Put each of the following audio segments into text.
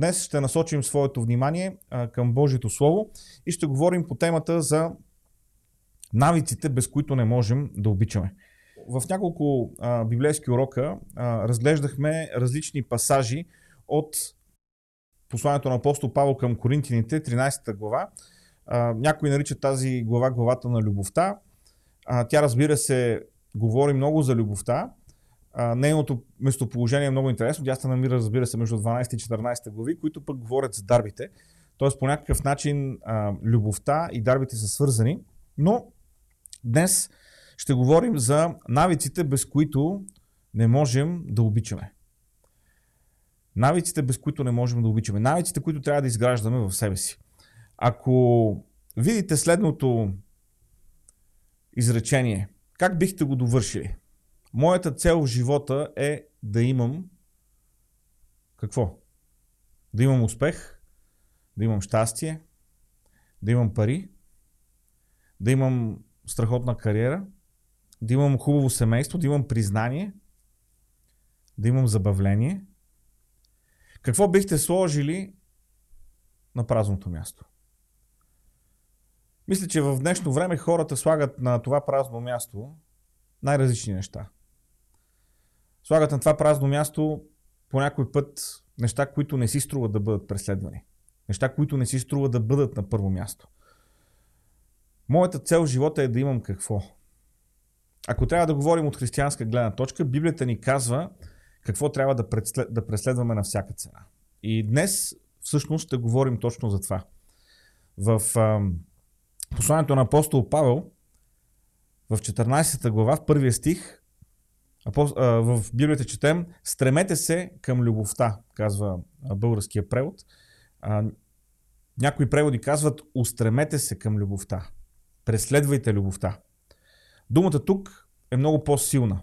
Днес ще насочим своето внимание а, към Божието Слово и ще говорим по темата за навиците, без които не можем да обичаме. В няколко а, библейски урока а, разглеждахме различни пасажи от посланието на апостол Павел към Коринтините, 13 глава. А, някой нарича тази глава главата на любовта. А, тя разбира се говори много за любовта, нейното местоположение е много интересно. Тя се намира, разбира се, между 12 и 14 глави, които пък говорят за дарбите. Тоест, по някакъв начин а, любовта и дарбите са свързани. Но днес ще говорим за навиците, без които не можем да обичаме. Навиците, без които не можем да обичаме. Навиците, които трябва да изграждаме в себе си. Ако видите следното изречение, как бихте го довършили? Моята цел в живота е да имам какво? Да имам успех, да имам щастие, да имам пари, да имам страхотна кариера, да имам хубаво семейство, да имам признание, да имам забавление. Какво бихте сложили на празното място? Мисля, че в днешно време хората слагат на това празно място най-различни неща слагат на това празно място по някой път неща, които не си струват да бъдат преследвани. Неща, които не си струват да бъдат на първо място. Моята цел в живота е да имам какво. Ако трябва да говорим от християнска гледна точка, Библията ни казва какво трябва да, преслед, да преследваме на всяка цена. И днес всъщност ще говорим точно за това. В а, посланието на апостол Павел, в 14 глава, в първия стих, в Библията четем, стремете се към любовта, казва българския превод. Някои преводи казват, устремете се към любовта. Преследвайте любовта. Думата тук е много по-силна.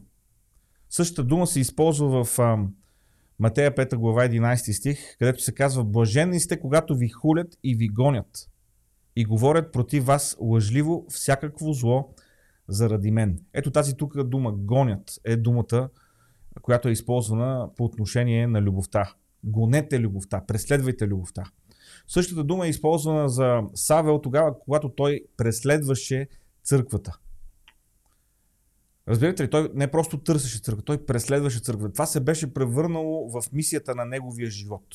Същата дума се използва в Матея 5 глава 11 стих, където се казва Блаженни сте, когато ви хулят и ви гонят и говорят против вас лъжливо всякакво зло заради мен. Ето тази тук дума гонят е думата, която е използвана по отношение на любовта. Гонете любовта, преследвайте любовта. Същата дума е използвана за Савел тогава, когато той преследваше църквата. Разбирате ли, той не просто търсеше църква, той преследваше църквата. Това се беше превърнало в мисията на неговия живот.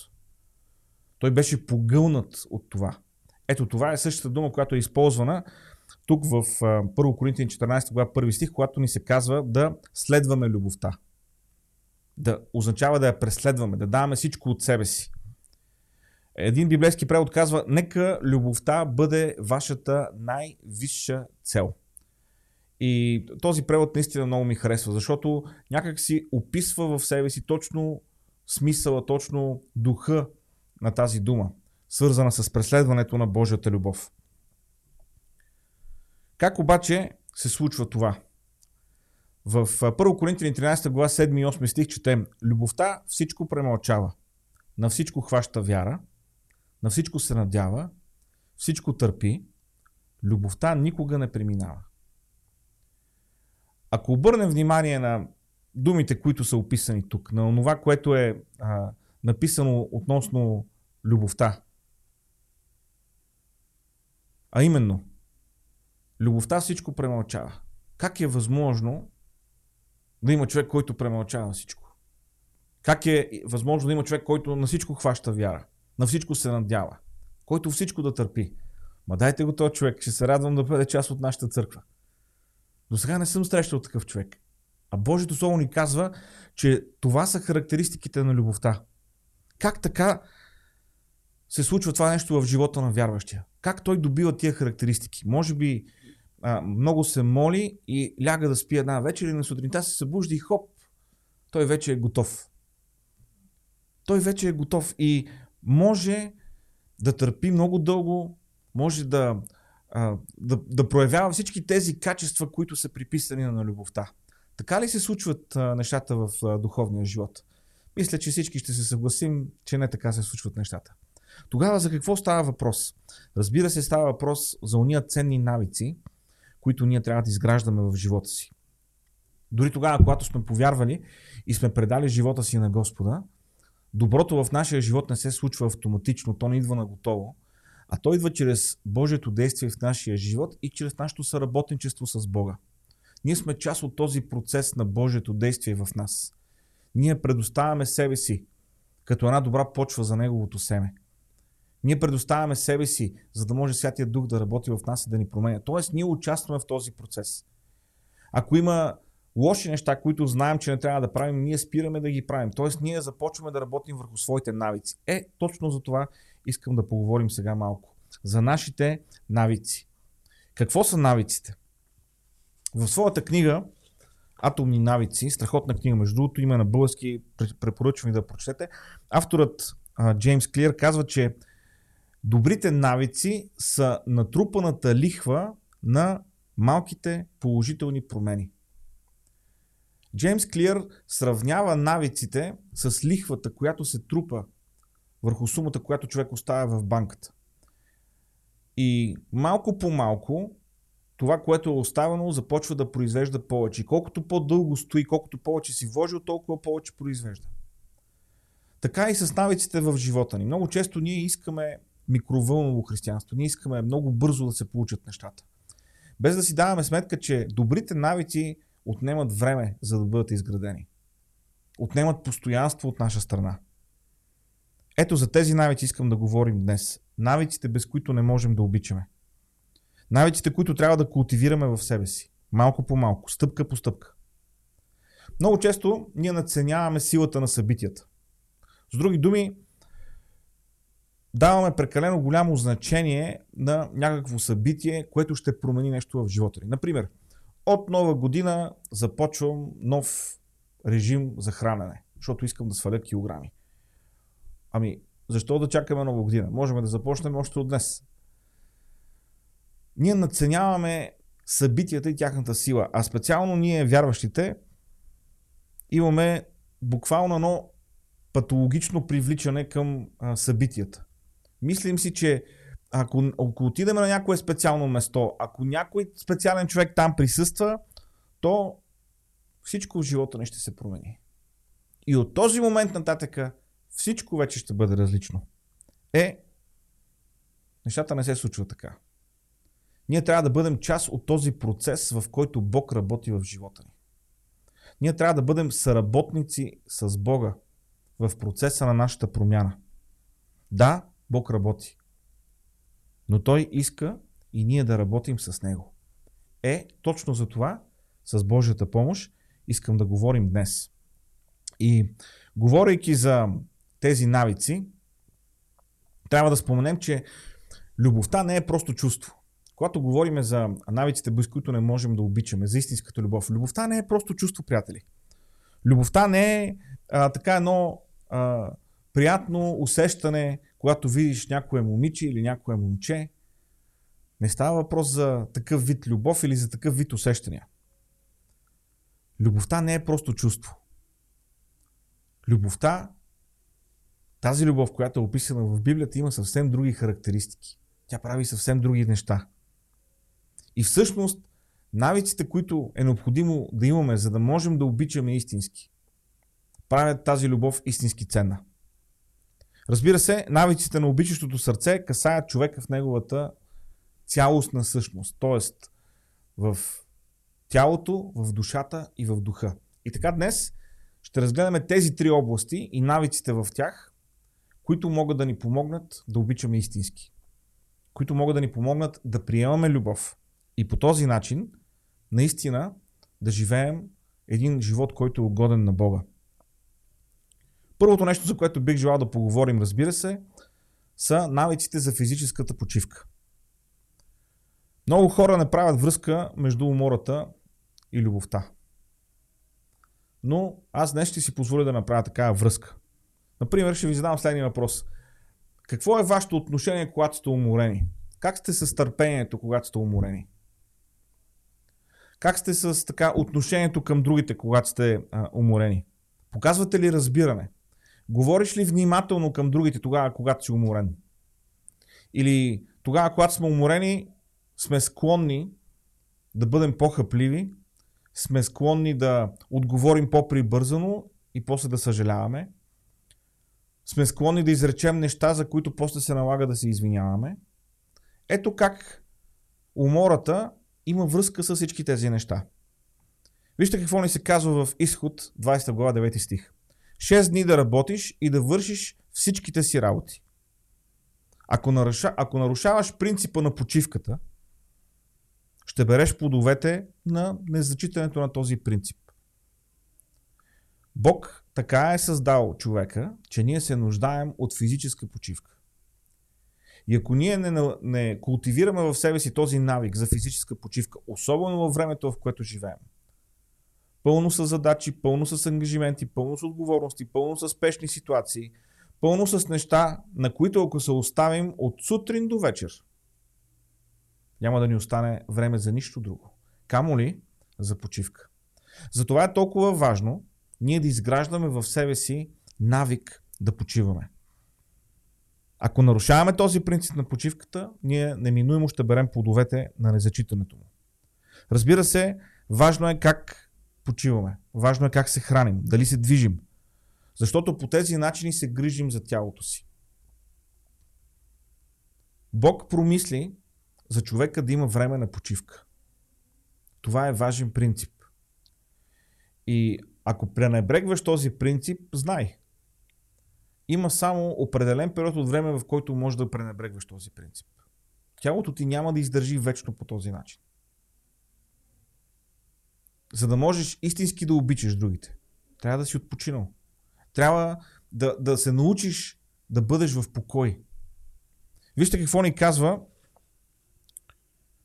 Той беше погълнат от това. Ето това е същата дума, която е използвана тук в 1 Коринтин 14 глава, първи стих, когато ни се казва да следваме любовта. Да означава да я преследваме, да даваме всичко от себе си. Един библейски превод казва, нека любовта бъде вашата най-висша цел. И този превод наистина много ми харесва, защото някак си описва в себе си точно смисъла, точно духа на тази дума, свързана с преследването на Божията любов. Как обаче се случва това? В 1 Коринтини 13 глава 7 и 8 стих четем Любовта всичко премълчава, на всичко хваща вяра, на всичко се надява, всичко търпи, любовта никога не преминава. Ако обърнем внимание на думите, които са описани тук, на това, което е а, написано относно любовта, а именно – Любовта всичко премълчава. Как е възможно да има човек, който премълчава всичко? Как е възможно да има човек, който на всичко хваща вяра, на всичко се надява, който всичко да търпи? Ма дайте го този човек, ще се радвам да бъде част от нашата църква. До сега не съм срещал такъв човек. А Божието Слово ни казва, че това са характеристиките на любовта. Как така се случва това нещо в живота на вярващия? Как той добива тия характеристики? Може би а, много се моли и ляга да спи една вечер и на сутринта се събужда и хоп, той вече е готов. Той вече е готов и може да търпи много дълго, може да, а, да, да проявява всички тези качества, които са приписани на любовта. Така ли се случват а, нещата в а, духовния живот? Мисля, че всички ще се съгласим, че не така се случват нещата. Тогава за какво става въпрос? Разбира се, става въпрос за уния ценни навици, които ние трябва да изграждаме в живота си. Дори тогава, когато сме повярвали и сме предали живота си на Господа, доброто в нашия живот не се случва автоматично, то не идва на готово, а то идва чрез Божието действие в нашия живот и чрез нашето съработничество с Бога. Ние сме част от този процес на Божието действие в нас. Ние предоставяме себе си като една добра почва за Неговото семе. Ние предоставяме себе си, за да може Святия Дух да работи в нас и да ни променя. Тоест, ние участваме в този процес. Ако има лоши неща, които знаем, че не трябва да правим, ние спираме да ги правим. Тоест, ние започваме да работим върху своите навици. Е, точно за това искам да поговорим сега малко. За нашите навици. Какво са навиците? В своята книга Атомни навици, страхотна книга, между другото, има на български, препоръчвам ви да прочетете. Авторът Джеймс Клир казва, че добрите навици са натрупаната лихва на малките положителни промени. Джеймс Клир сравнява навиците с лихвата, която се трупа върху сумата, която човек оставя в банката. И малко по малко това, което е оставено, започва да произвежда повече. И колкото по-дълго стои, колкото повече си вложил, толкова повече произвежда. Така и с навиците в живота ни. Много често ние искаме микровълново християнство. Ние искаме много бързо да се получат нещата. Без да си даваме сметка, че добрите навици отнемат време, за да бъдат изградени. Отнемат постоянство от наша страна. Ето за тези навици искам да говорим днес. Навиците, без които не можем да обичаме. Навиците, които трябва да култивираме в себе си. Малко по малко, стъпка по стъпка. Много често ние надценяваме силата на събитията. С други думи, даваме прекалено голямо значение на някакво събитие, което ще промени нещо в живота ни. Например, от нова година започвам нов режим за хранене, защото искам да сваля килограми. Ами, защо да чакаме нова година? Можем да започнем още от днес. Ние надценяваме събитията и тяхната сила, а специално ние, вярващите, имаме буквално едно патологично привличане към събитията. Мислим си, че ако, ако отидем на някое специално место, ако някой специален човек там присъства, то всичко в живота не ще се промени. И от този момент нататък всичко вече ще бъде различно. Е, нещата не се случват така. Ние трябва да бъдем част от този процес, в който Бог работи в живота ни. Ние трябва да бъдем съработници с Бога в процеса на нашата промяна. Да, Бог работи. Но Той иска и ние да работим с Него. Е, точно за това, с Божията помощ, искам да говорим днес. И говорейки за тези навици, трябва да споменем, че любовта не е просто чувство. Когато говорим за навиците, без които не можем да обичаме, за истинската любов, любовта не е просто чувство, приятели. Любовта не е а, така едно а, приятно усещане, когато видиш някое момиче или някое момче. Не става въпрос за такъв вид любов или за такъв вид усещания. Любовта не е просто чувство. Любовта, тази любов, която е описана в Библията, има съвсем други характеристики. Тя прави съвсем други неща. И всъщност, навиците, които е необходимо да имаме, за да можем да обичаме истински, правят тази любов истински ценна. Разбира се, навиците на обичащото сърце касаят човека в неговата цялостна същност, т.е. в тялото, в душата и в духа. И така днес ще разгледаме тези три области и навиците в тях, които могат да ни помогнат да обичаме истински. Които могат да ни помогнат да приемаме любов. И по този начин, наистина, да живеем един живот, който е угоден на Бога. Първото нещо, за което бих желал да поговорим, разбира се, са навиците за физическата почивка. Много хора не правят връзка между умората и любовта. Но аз днес ще си позволя да направя такава връзка. Например, ще ви задам следния въпрос. Какво е вашето отношение, когато сте уморени? Как сте с търпението, когато сте уморени? Как сте с така отношението към другите, когато сте а, уморени? Показвате ли разбиране? Говориш ли внимателно към другите тогава, когато си уморен? Или тогава, когато сме уморени, сме склонни да бъдем по-хъпливи, сме склонни да отговорим по-прибързано и после да съжаляваме. сме склонни да изречем неща, за които после се налага да се извиняваме. Ето как умората има връзка с всички тези неща. Вижте какво ни се казва в Изход 20 глава 9 стих. 6 дни да работиш и да вършиш всичките си работи. Ако, наруша, ако нарушаваш принципа на почивката, ще береш плодовете на незачитането на този принцип. Бог така е създал човека, че ние се нуждаем от физическа почивка. И ако ние не, не култивираме в себе си този навик за физическа почивка, особено във времето, в което живеем, пълно с задачи, пълно с ангажименти, пълно с отговорности, пълно с спешни ситуации, пълно с неща, на които ако се оставим от сутрин до вечер, няма да ни остане време за нищо друго. Камо ли за почивка. Затова е толкова важно ние да изграждаме в себе си навик да почиваме. Ако нарушаваме този принцип на почивката, ние неминуемо ще берем плодовете на незачитането му. Разбира се, важно е как почиваме. Важно е как се храним, дали се движим. Защото по тези начини се грижим за тялото си. Бог промисли за човека да има време на почивка. Това е важен принцип. И ако пренебрегваш този принцип, знай. Има само определен период от време, в който можеш да пренебрегваш този принцип. Тялото ти няма да издържи вечно по този начин. За да можеш истински да обичаш другите, трябва да си отпочинал. Трябва да, да се научиш да бъдеш в покой. Вижте какво ни казва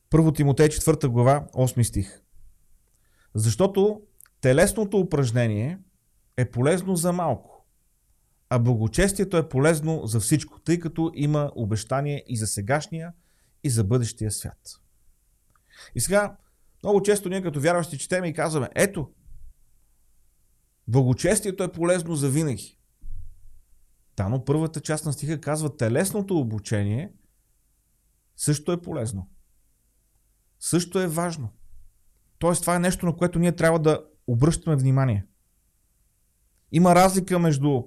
Първо Тимотей 4 глава, 8 стих. Защото телесното упражнение е полезно за малко, а благочестието е полезно за всичко, тъй като има обещание и за сегашния, и за бъдещия свят. И сега, много често ние като вярващи четеме и казваме, ето, благочестието е полезно за винаги. Та, но първата част на стиха казва, телесното обучение също е полезно. Също е важно. Тоест, това е нещо, на което ние трябва да обръщаме внимание. Има разлика между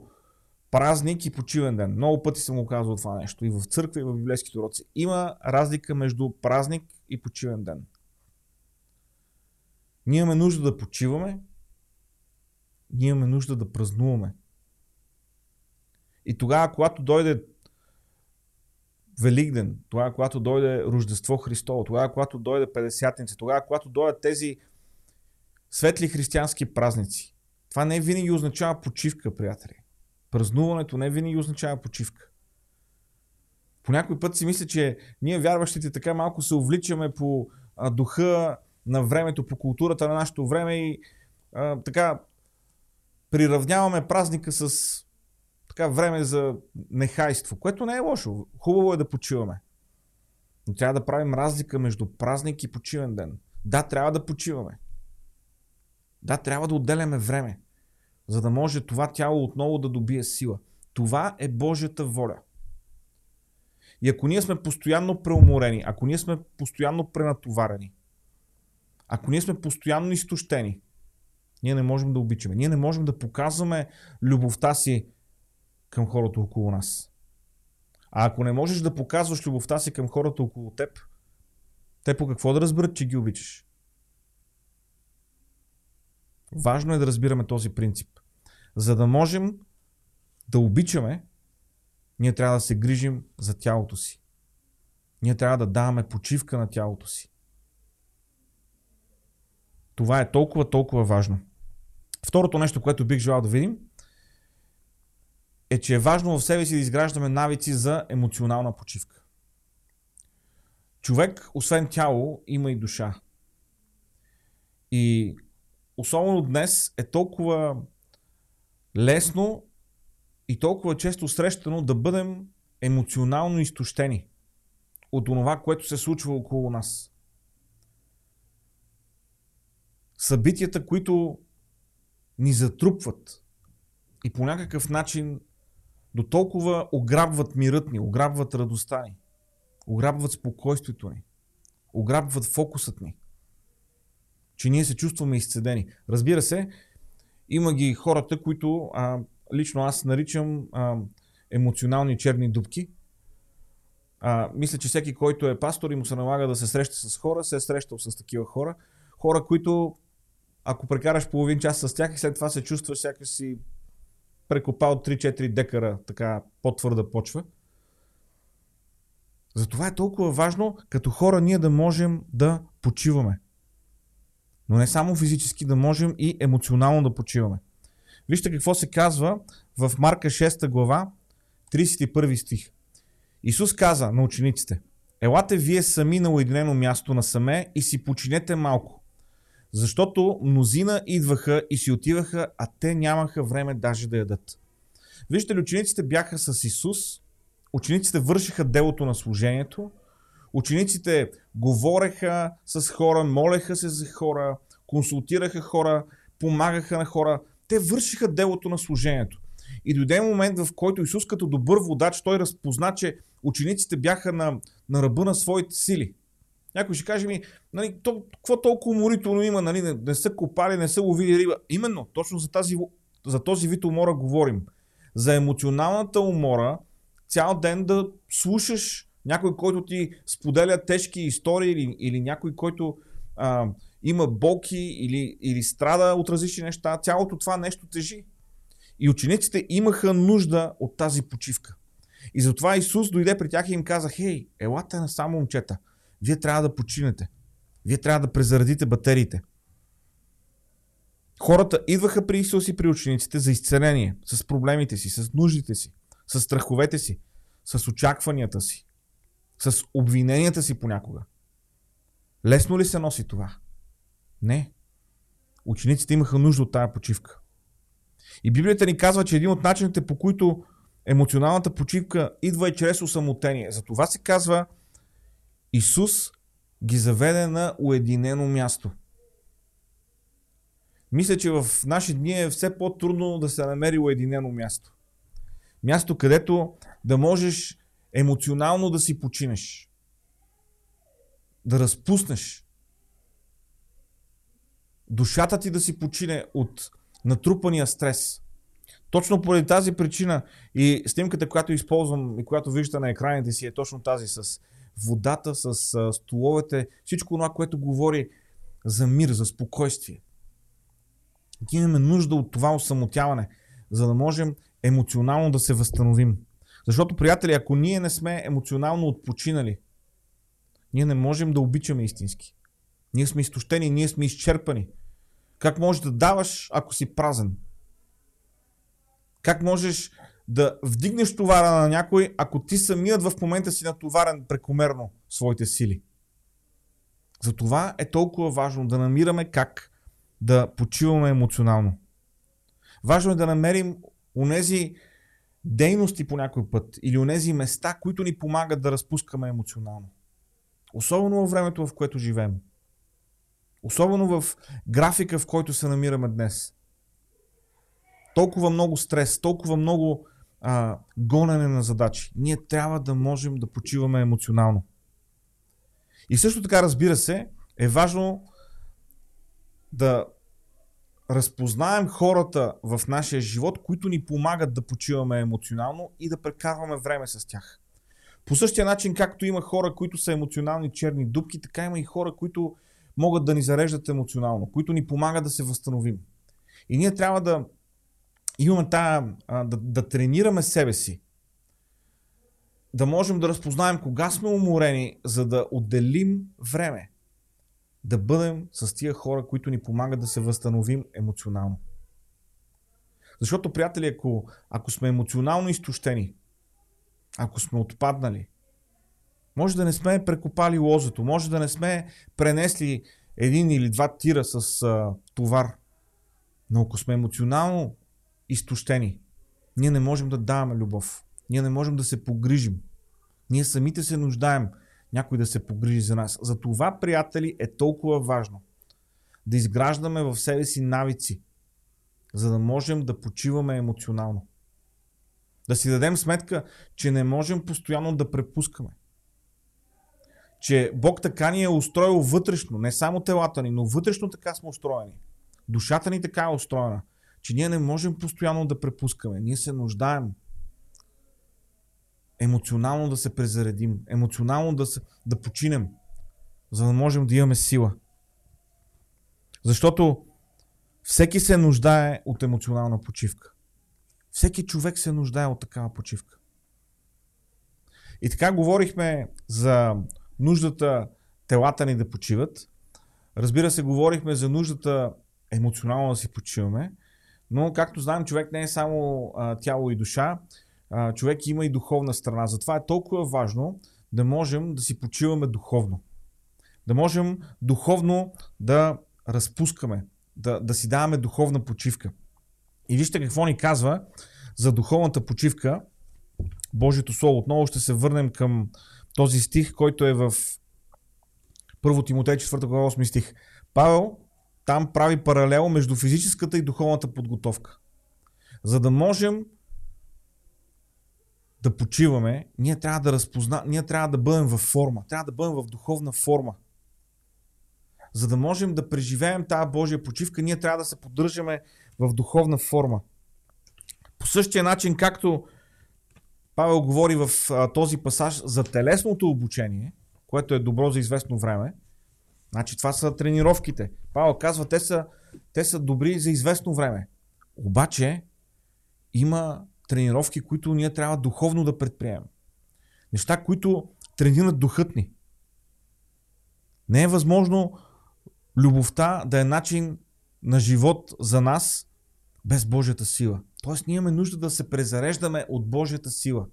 празник и почивен ден. Много пъти съм го казвал това нещо. И в църква, и в библейските уроци. Има разлика между празник и почивен ден. Ние имаме нужда да почиваме, ние имаме нужда да празнуваме. И тогава, когато дойде Великден, тогава, когато дойде Рождество Христово, тогава, когато дойде Педесятница, тогава, когато дойдат тези светли християнски празници. Това не винаги означава почивка, приятели. Празнуването не винаги означава почивка. По някой път си мисля, че ние вярващите така малко се увличаме по духа на времето, по културата на нашето време и а, така приравняваме празника с така време за нехайство, което не е лошо. Хубаво е да почиваме. Но трябва да правим разлика между празник и почивен ден. Да, трябва да почиваме. Да, трябва да отделяме време, за да може това тяло отново да добие сила. Това е Божията воля. И ако ние сме постоянно преуморени, ако ние сме постоянно пренатоварени, ако ние сме постоянно изтощени, ние не можем да обичаме. Ние не можем да показваме любовта си към хората около нас. А ако не можеш да показваш любовта си към хората около теб, те по какво да разберат, че ги обичаш? Важно е да разбираме този принцип. За да можем да обичаме, ние трябва да се грижим за тялото си. Ние трябва да даваме почивка на тялото си. Това е толкова, толкова важно. Второто нещо, което бих желал да видим, е, че е важно в себе си да изграждаме навици за емоционална почивка. Човек, освен тяло, има и душа. И особено днес е толкова лесно и толкова често срещано да бъдем емоционално изтощени от това, което се случва около нас. Събитията, които ни затрупват и по някакъв начин до толкова ограбват мирът ни, ограбват радостта ни, ограбват спокойствието ни, ограбват фокусът ни, че ние се чувстваме изцедени. Разбира се, има ги хората, които а, лично аз наричам а, емоционални черни дубки. А, мисля, че всеки, който е пастор и му се налага да се среща с хора, се е срещал с такива хора. Хора, които ако прекараш половин час с тях и след това се чувстваш сякаш си прекопал 3-4 декара така по-твърда почва. Затова е толкова важно като хора ние да можем да почиваме. Но не само физически, да можем и емоционално да почиваме. Вижте какво се казва в Марка 6 глава, 31 стих. Исус каза на учениците, Елате вие сами на уединено място насаме и си починете малко. Защото мнозина идваха и си отиваха, а те нямаха време даже да ядат. Вижте ли, учениците бяха с Исус, учениците вършиха делото на служението, учениците говореха с хора, молеха се за хора, консултираха хора, помагаха на хора. Те вършиха делото на служението. И дойде момент, в който Исус като добър водач, той разпозна, че учениците бяха на, на ръба на своите сили. Някой ще каже ми, нали, то, какво толкова уморително има, нали, не, не са копали, не са ловили риба. Именно, точно за, тази, за този вид умора говорим. За емоционалната умора, цял ден да слушаш някой, който ти споделя тежки истории или, или някой, който а, има болки или, или страда от различни неща, цялото това нещо тежи. И учениците имаха нужда от тази почивка. И затова Исус дойде при тях и им каза, хей, елате на само момчета, вие трябва да починете. Вие трябва да презаредите батериите. Хората идваха при Исус и при учениците за изцеление, с проблемите си, с нуждите си, с страховете си, с очакванията си, с обвиненията си понякога. Лесно ли се носи това? Не. Учениците имаха нужда от тая почивка. И Библията ни казва, че един от начините по които емоционалната почивка идва и чрез усамотение. За това се казва Исус ги заведе на уединено място. Мисля, че в наши дни е все по-трудно да се намери уединено място. Място, където да можеш емоционално да си починеш. Да разпуснеш. Душата ти да си почине от натрупания стрес. Точно поради тази причина и снимката, която използвам и която виждате на екраните си е точно тази с водата, с столовете, всичко това, което говори за мир, за спокойствие. Ние имаме нужда от това осамотяване, за да можем емоционално да се възстановим. Защото, приятели, ако ние не сме емоционално отпочинали, ние не можем да обичаме истински. Ние сме изтощени, ние сме изчерпани. Как можеш да даваш, ако си празен? Как можеш да вдигнеш товара на някой, ако ти самият в момента си натоварен прекомерно своите сили? Затова е толкова важно да намираме как да почиваме емоционално. Важно е да намерим онези дейности по някой път или онези места, които ни помагат да разпускаме емоционално. Особено във времето, в което живеем. Особено в графика, в който се намираме днес. Толкова много стрес, толкова много а, гонене на задачи. Ние трябва да можем да почиваме емоционално. И също така, разбира се, е важно да разпознаем хората в нашия живот, които ни помагат да почиваме емоционално и да прекарваме време с тях. По същия начин, както има хора, които са емоционални черни дубки, така има и хора, които могат да ни зареждат емоционално, които ни помагат да се възстановим. И ние трябва да имаме тая, да, да тренираме себе си, да можем да разпознаем кога сме уморени, за да отделим време, да бъдем с тия хора, които ни помагат да се възстановим емоционално. Защото, приятели, ако, ако сме емоционално изтощени, ако сме отпаднали, може да не сме прекопали лозето, може да не сме пренесли един или два тира с а, товар. Но ако сме емоционално изтощени, ние не можем да даваме любов. Ние не можем да се погрижим. Ние самите се нуждаем някой да се погрижи за нас. За това, приятели, е толкова важно да изграждаме в себе си навици, за да можем да почиваме емоционално. Да си дадем сметка, че не можем постоянно да препускаме че Бог така ни е устроил вътрешно, не само телата ни, но вътрешно така сме устроени. Душата ни така е устроена, че ние не можем постоянно да препускаме. Ние се нуждаем емоционално да се презаредим, емоционално да, се, да починем, за да можем да имаме сила. Защото всеки се нуждае от емоционална почивка. Всеки човек се нуждае от такава почивка. И така говорихме за нуждата телата ни да почиват. Разбира се, говорихме за нуждата емоционално да си почиваме, но както знаем, човек не е само а, тяло и душа, а, човек има и духовна страна. Затова е толкова важно да можем да си почиваме духовно. Да можем духовно да разпускаме, да, да си даваме духовна почивка. И вижте какво ни казва за духовната почивка Божието Слово. Отново ще се върнем към този стих, който е в 1 Тимотей 4 глава 8 стих. Павел там прави паралел между физическата и духовната подготовка. За да можем да почиваме, ние трябва да разпозна... ние трябва да бъдем в форма, трябва да бъдем в духовна форма. За да можем да преживеем тази Божия почивка, ние трябва да се поддържаме в духовна форма. По същия начин, както Павел говори в а, този пасаж за телесното обучение, което е добро за известно време. Значи това са тренировките. Павел казва, те са, те са добри за известно време. Обаче има тренировки, които ние трябва духовно да предприемем. Неща, които тренират духът ни. Не е възможно любовта да е начин на живот за нас без Божията сила. Тоест, ние имаме нужда да се презареждаме от Божията сила.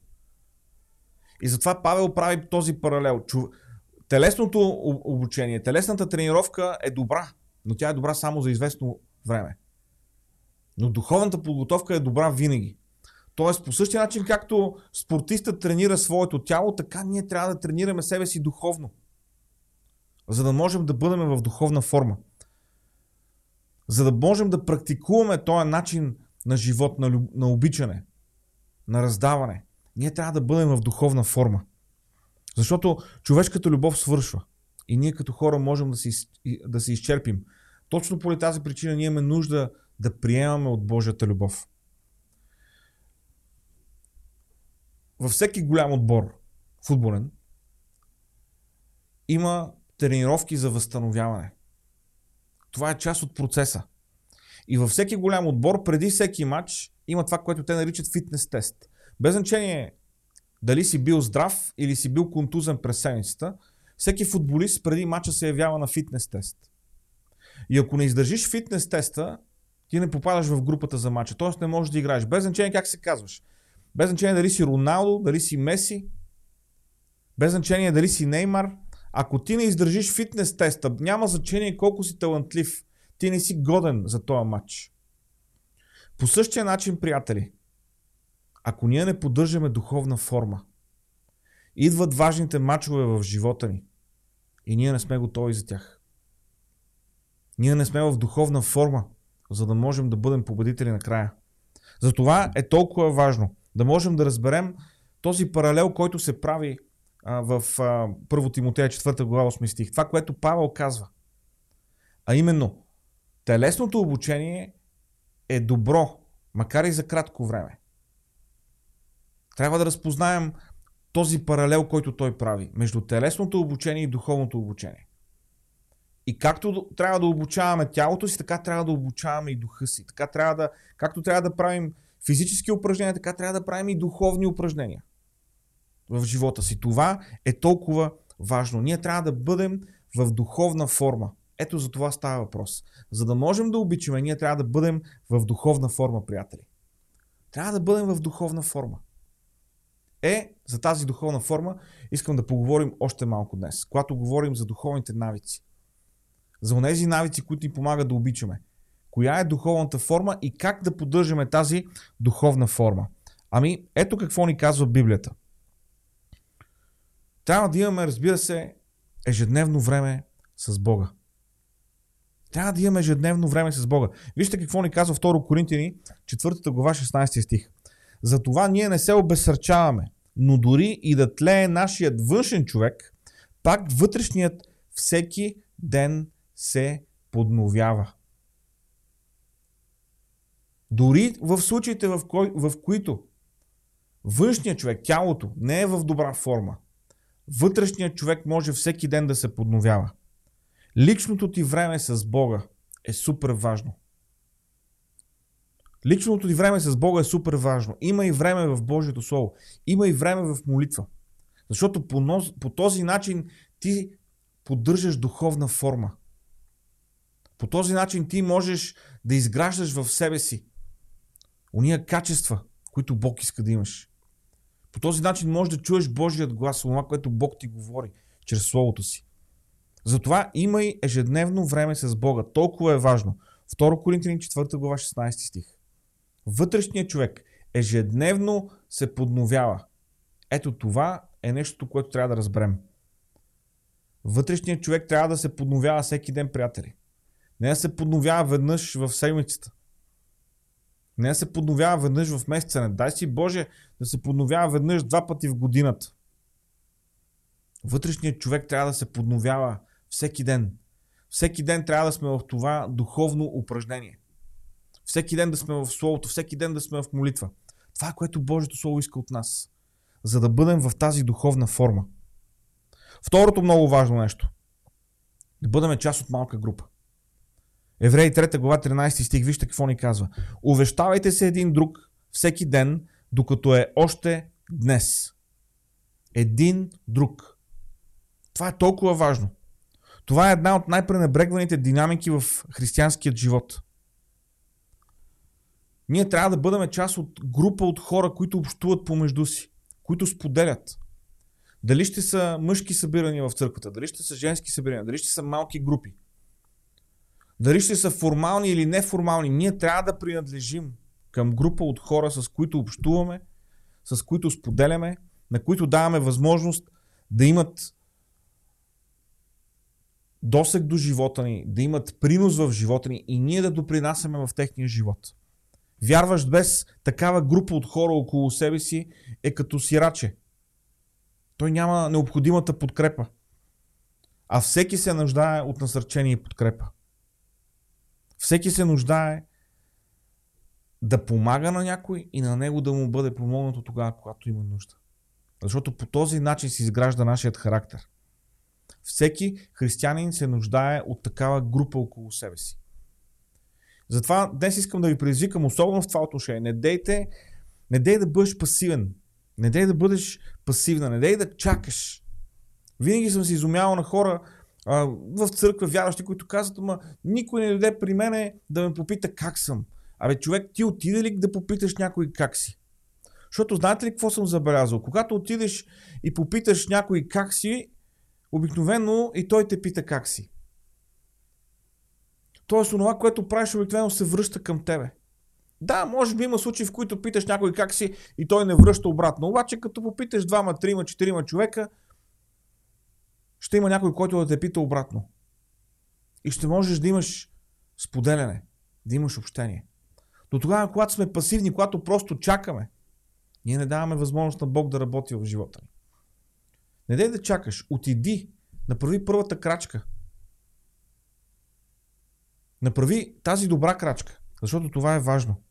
И затова Павел прави този паралел. Телесното обучение, телесната тренировка е добра, но тя е добра само за известно време. Но духовната подготовка е добра винаги. Тоест, по същия начин, както спортистът тренира своето тяло, така ние трябва да тренираме себе си духовно. За да можем да бъдем в духовна форма. За да можем да практикуваме този начин на живот, на, люб... на обичане, на раздаване. Ние трябва да бъдем в духовна форма. Защото човешката любов свършва. И ние като хора можем да се, да се изчерпим. Точно поради тази причина ние имаме нужда да приемаме от Божията любов. Във всеки голям отбор, футболен, има тренировки за възстановяване. Това е част от процеса. И във всеки голям отбор, преди всеки матч, има това, което те наричат фитнес тест. Без значение дали си бил здрав или си бил контузен през седмицата, всеки футболист преди мача се явява на фитнес тест. И ако не издържиш фитнес теста, ти не попадаш в групата за мача. Т.е. не можеш да играеш. Без значение как се казваш. Без значение дали си Роналдо, дали си Меси, без значение дали си Неймар. Ако ти не издържиш фитнес теста, няма значение колко си талантлив ти не си годен за този матч. По същия начин, приятели, ако ние не поддържаме духовна форма, идват важните мачове в живота ни и ние не сме готови за тях. Ние не сме в духовна форма, за да можем да бъдем победители накрая. Затова е толкова важно да можем да разберем този паралел, който се прави а, в а, 1 Тимотея 4 глава 8 стих. Това, което Павел казва. А именно, Телесното обучение е добро, макар и за кратко време. Трябва да разпознаем този паралел, който той прави между телесното обучение и духовното обучение. И както трябва да обучаваме тялото си, така трябва да обучаваме и духа си. Така трябва да, както трябва да правим физически упражнения, така трябва да правим и духовни упражнения в живота си. Това е толкова важно. Ние трябва да бъдем в духовна форма. Ето за това става въпрос. За да можем да обичаме, ние трябва да бъдем в духовна форма, приятели. Трябва да бъдем в духовна форма. Е, за тази духовна форма искам да поговорим още малко днес, когато говорим за духовните навици. За тези навици, които ни помагат да обичаме. Коя е духовната форма и как да поддържаме тази духовна форма? Ами, ето какво ни казва Библията. Трябва да имаме, разбира се, ежедневно време с Бога. Трябва да имаме ежедневно време с Бога. Вижте какво ни казва 2 Коринтини, 4 глава, 16 стих. Затова ние не се обесърчаваме, но дори и да тлее нашият външен човек, пак вътрешният всеки ден се подновява. Дори в случаите, в, кой, в които Външният човек, тялото, не е в добра форма. Вътрешният човек може всеки ден да се подновява. Личното ти време с Бога е супер важно. Личното ти време с Бога е супер важно. Има и време в Божието Слово. Има и време в молитва. Защото по, нос, по този начин ти поддържаш духовна форма. По този начин ти можеш да изграждаш в себе си уния качества, които Бог иска да имаш. По този начин можеш да чуеш Божият глас, това, което Бог ти говори чрез Словото си. Затова имай ежедневно време с Бога. Толкова е важно. 2 Коринтияни 4 глава 16 стих. Вътрешният човек ежедневно се подновява. Ето това е нещото, което трябва да разберем. Вътрешният човек трябва да се подновява всеки ден, приятели. Не да се подновява веднъж в седмицата. Не да се подновява веднъж в месеца. Не дай си Боже да се подновява веднъж два пъти в годината. Вътрешният човек трябва да се подновява всеки ден. Всеки ден трябва да сме в това духовно упражнение. Всеки ден да сме в Словото, всеки ден да сме в молитва. Това е което Божието Слово иска от нас. За да бъдем в тази духовна форма. Второто много важно нещо. Да бъдем част от малка група. Евреи 3 глава 13 стих, вижте какво ни казва. Увещавайте се един друг всеки ден, докато е още днес. Един друг. Това е толкова важно. Това е една от най-пренебрегваните динамики в християнският живот. Ние трябва да бъдем част от група от хора, които общуват помежду си, които споделят. Дали ще са мъжки събирания в църквата, дали ще са женски събирания, дали ще са малки групи. Дали ще са формални или неформални, ние трябва да принадлежим към група от хора, с които общуваме, с които споделяме, на които даваме възможност да имат досег до живота ни, да имат принос в живота ни и ние да допринасяме в техния живот. Вярващ без такава група от хора около себе си е като сираче. Той няма необходимата подкрепа. А всеки се нуждае от насърчение и подкрепа. Всеки се нуждае да помага на някой и на него да му бъде помогнато тогава, когато има нужда. Защото по този начин се изгражда нашият характер. Всеки християнин се нуждае от такава група около себе си. Затова днес искам да ви предизвикам, особено в това отношение. Не дейте, не дей да бъдеш пасивен. Не дей да бъдеш пасивна. Не дей да чакаш. Винаги съм се изумявал на хора а, в църква, вярващи, които казват, ама никой не дойде при мене да ме попита как съм. Абе, човек, ти отиде ли да попиташ някой как си? Защото знаете ли какво съм забелязал? Когато отидеш и попиташ някой как си, обикновено и той те пита как си. Тоест, онова, което правиш, обикновено се връща към тебе. Да, може би има случаи, в които питаш някой как си и той не връща обратно. Обаче, като попиташ двама, трима, четирима човека, ще има някой, който да те пита обратно. И ще можеш да имаш споделяне, да имаш общение. До тогава, когато сме пасивни, когато просто чакаме, ние не даваме възможност на Бог да работи в живота ни. Не дай да чакаш, отиди, направи първата крачка – Направи тази добра крачка, защото това е важно.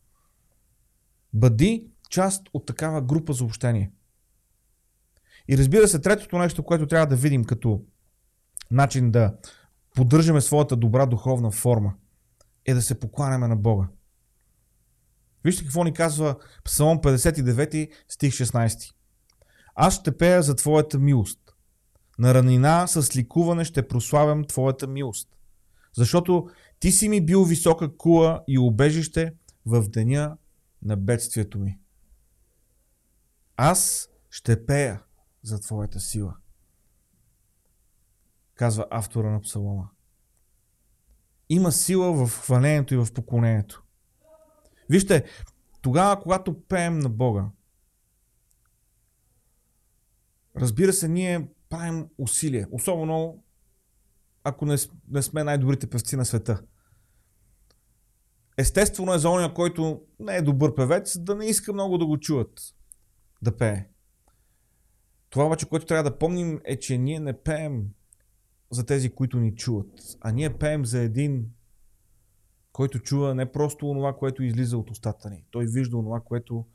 Бъди част от такава група за общение. И разбира се, третото нещо, което трябва да видим като начин да поддържаме своята добра духовна форма, е да се покланяме на Бога. Вижте какво ни казва Псалом 59, стих 16. Аз ще пея за Твоята милост. На ранина с ликуване ще прославям Твоята милост. Защото ти си ми бил висока кула и убежище в деня на бедствието ми. Аз ще пея за Твоята сила. Казва автора на псалома. Има сила в хвалението и в поклонението. Вижте, тогава, когато пеем на Бога, разбира се, ние правим усилие. Особено ако не, сме най-добрите певци на света. Естествено е за оня, който не е добър певец, да не иска много да го чуват да пее. Това обаче, което трябва да помним е, че ние не пеем за тези, които ни чуват, а ние пеем за един, който чува не просто онова, което излиза от устата ни. Той вижда онова, което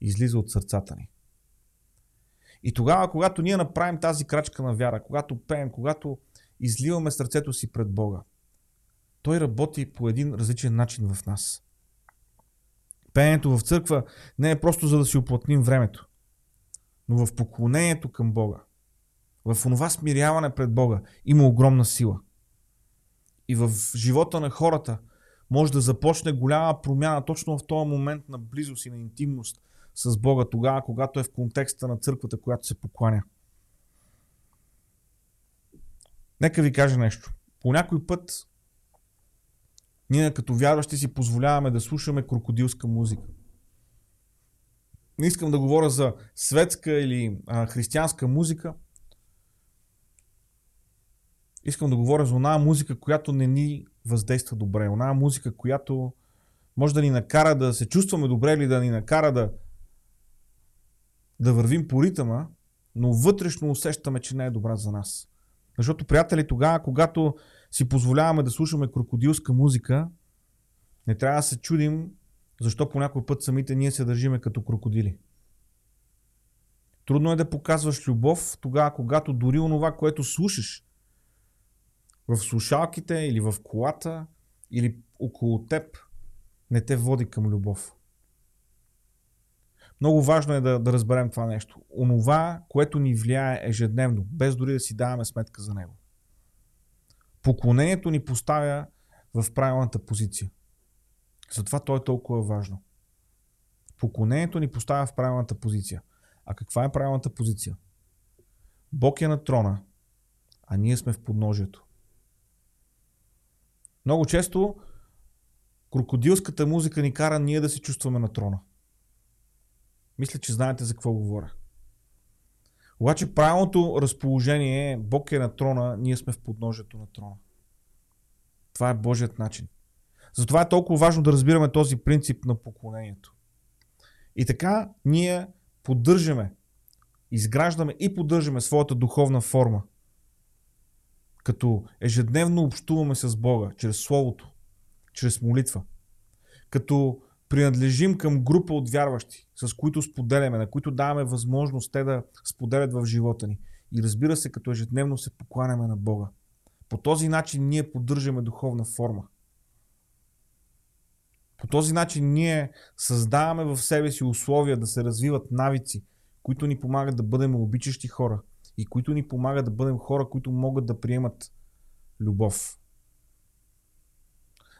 излиза от сърцата ни. И тогава, когато ние направим тази крачка на вяра, когато пеем, когато изливаме сърцето си пред Бога, Той работи по един различен начин в нас. Пеенето в църква не е просто за да си оплътним времето, но в поклонението към Бога, в онова смиряване пред Бога има огромна сила. И в живота на хората може да започне голяма промяна точно в този момент на близост и на интимност с Бога, тогава, когато е в контекста на църквата, която се покланя. Нека ви кажа нещо. По някой път ние като вярващи си позволяваме да слушаме крокодилска музика. Не искам да говоря за светска или а, християнска музика. Искам да говоря за оная музика, която не ни въздейства добре. Оная музика, която може да ни накара да се чувстваме добре или да ни накара да, да вървим по ритъма, но вътрешно усещаме, че не е добра за нас. Защото, приятели, тогава, когато си позволяваме да слушаме крокодилска музика, не трябва да се чудим защо по някой път самите ние се държиме като крокодили. Трудно е да показваш любов тогава, когато дори онова, което слушаш в слушалките или в колата или около теб, не те води към любов. Много важно е да, да разберем това нещо. Онова, което ни влияе ежедневно, без дори да си даваме сметка за него. Поклонението ни поставя в правилната позиция. Затова то е толкова важно. Поклонението ни поставя в правилната позиция. А каква е правилната позиция? Бог е на трона, а ние сме в подножието. Много често крокодилската музика ни кара ние да се чувстваме на трона. Мисля, че знаете за какво говоря. Обаче правилното разположение е Бог е на трона, ние сме в подножието на трона. Това е Божият начин. Затова е толкова важно да разбираме този принцип на поклонението. И така ние поддържаме, изграждаме и поддържаме своята духовна форма. Като ежедневно общуваме с Бога, чрез Словото, чрез молитва. Като принадлежим към група от вярващи, с които споделяме, на които даваме възможност те да споделят в живота ни. И разбира се, като ежедневно се покланяме на Бога. По този начин ние поддържаме духовна форма. По този начин ние създаваме в себе си условия да се развиват навици, които ни помагат да бъдем обичащи хора и които ни помагат да бъдем хора, които могат да приемат любов.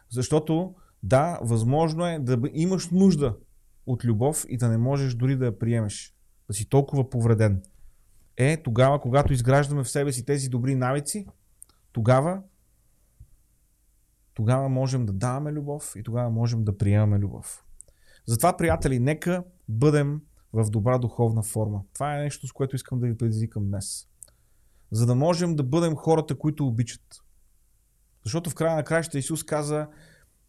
Защото, да, възможно е да имаш нужда от любов и да не можеш дори да я приемеш. Да си толкова повреден. Е, тогава, когато изграждаме в себе си тези добри навици, тогава тогава можем да даваме любов и тогава можем да приемаме любов. Затова, приятели, нека бъдем в добра духовна форма. Това е нещо, с което искам да ви предизвикам днес. За да можем да бъдем хората, които обичат. Защото в края на краища Исус каза,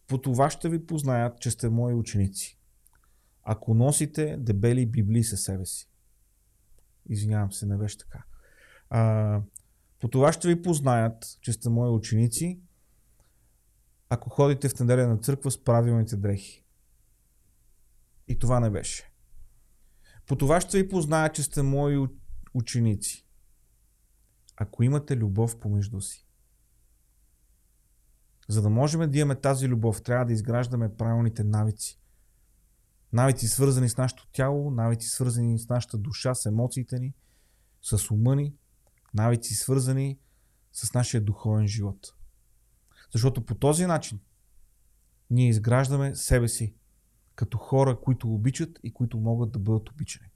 по това ще ви познаят, че сте мои ученици. Ако носите дебели библии със себе си. Извинявам се, не беше така. А, по това ще ви познаят, че сте мои ученици, ако ходите в неделя на църква с правилните дрехи. И това не беше. По това ще ви позная, че сте мои ученици. Ако имате любов помежду си. За да можем да имаме тази любов, трябва да изграждаме правилните навици. Навици свързани с нашето тяло, навици свързани с нашата душа, с емоциите ни, с ума ни, навици свързани с нашия духовен живот. Защото по този начин ние изграждаме себе си като хора, които обичат и които могат да бъдат обичани.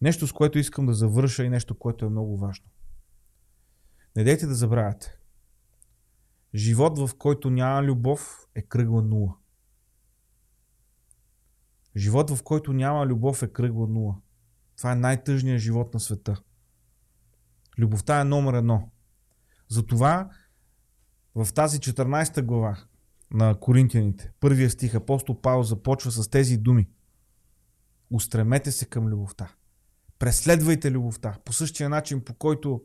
Нещо, с което искам да завърша и нещо, което е много важно. Не дейте да забравяте. Живот, в който няма любов, е кръгла нула. Живот, в който няма любов, е кръгла нула. Това е най-тъжният живот на света. Любовта е номер едно. Затова в тази 14 глава на Коринтияните, първия стих, апостол Павел започва с тези думи. Устремете се към любовта. Преследвайте любовта. По същия начин, по който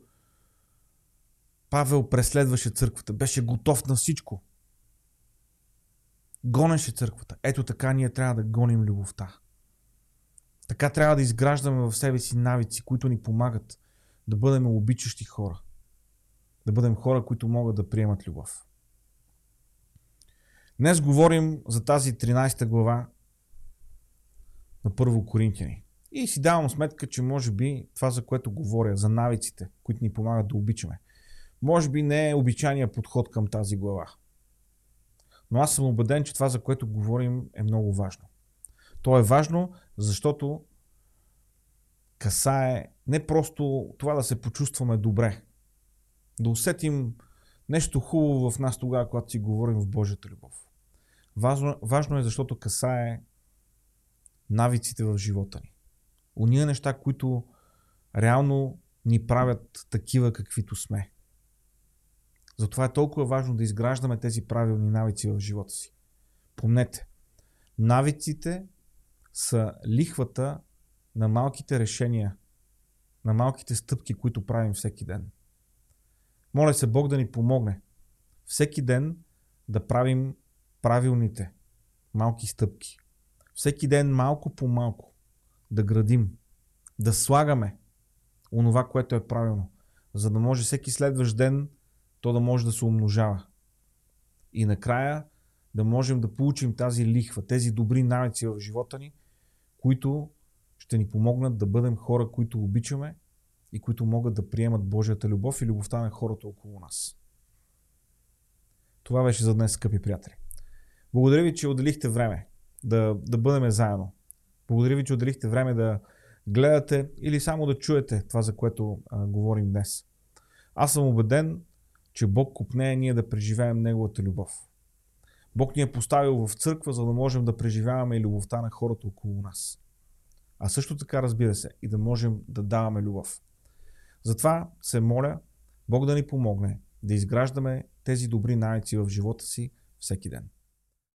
Павел преследваше църквата. Беше готов на всичко. Гонеше църквата. Ето така ние трябва да гоним любовта. Така трябва да изграждаме в себе си навици, които ни помагат да бъдем обичащи хора. Да бъдем хора, които могат да приемат любов. Днес говорим за тази 13 глава на Първо Коринтияни. И си давам сметка, че може би това, за което говоря, за навиците, които ни помагат да обичаме, може би не е обичайния подход към тази глава. Но аз съм убеден, че това, за което говорим, е много важно. То е важно, защото касае не просто това да се почувстваме добре, да усетим нещо хубаво в нас тогава, когато си говорим в Божията любов. Важно, важно е, защото касае навиците в живота ни. Уния неща, които реално ни правят такива, каквито сме. Затова е толкова важно да изграждаме тези правилни навици в живота си. Помнете, навиците са лихвата на малките решения, на малките стъпки, които правим всеки ден. Моля се Бог да ни помогне всеки ден да правим правилните малки стъпки. Всеки ден малко по малко да градим, да слагаме онова, което е правилно, за да може всеки следващ ден то да може да се умножава. И накрая да можем да получим тази лихва, тези добри навици в живота ни, които ще ни помогнат да бъдем хора, които обичаме и които могат да приемат Божията любов и любовта на хората около нас. Това беше за днес, скъпи приятели. Благодаря ви, че отделихте време да, да бъдем заедно. Благодаря ви, че отделихте време да гледате или само да чуете това, за което а, говорим днес. Аз съм убеден, че Бог купне ние да преживеем Неговата любов. Бог ни е поставил в църква, за да можем да преживяваме и любовта на хората около нас. А също така, разбира се, и да можем да даваме любов. Затова се моля Бог да ни помогне да изграждаме тези добри навици в живота си всеки ден.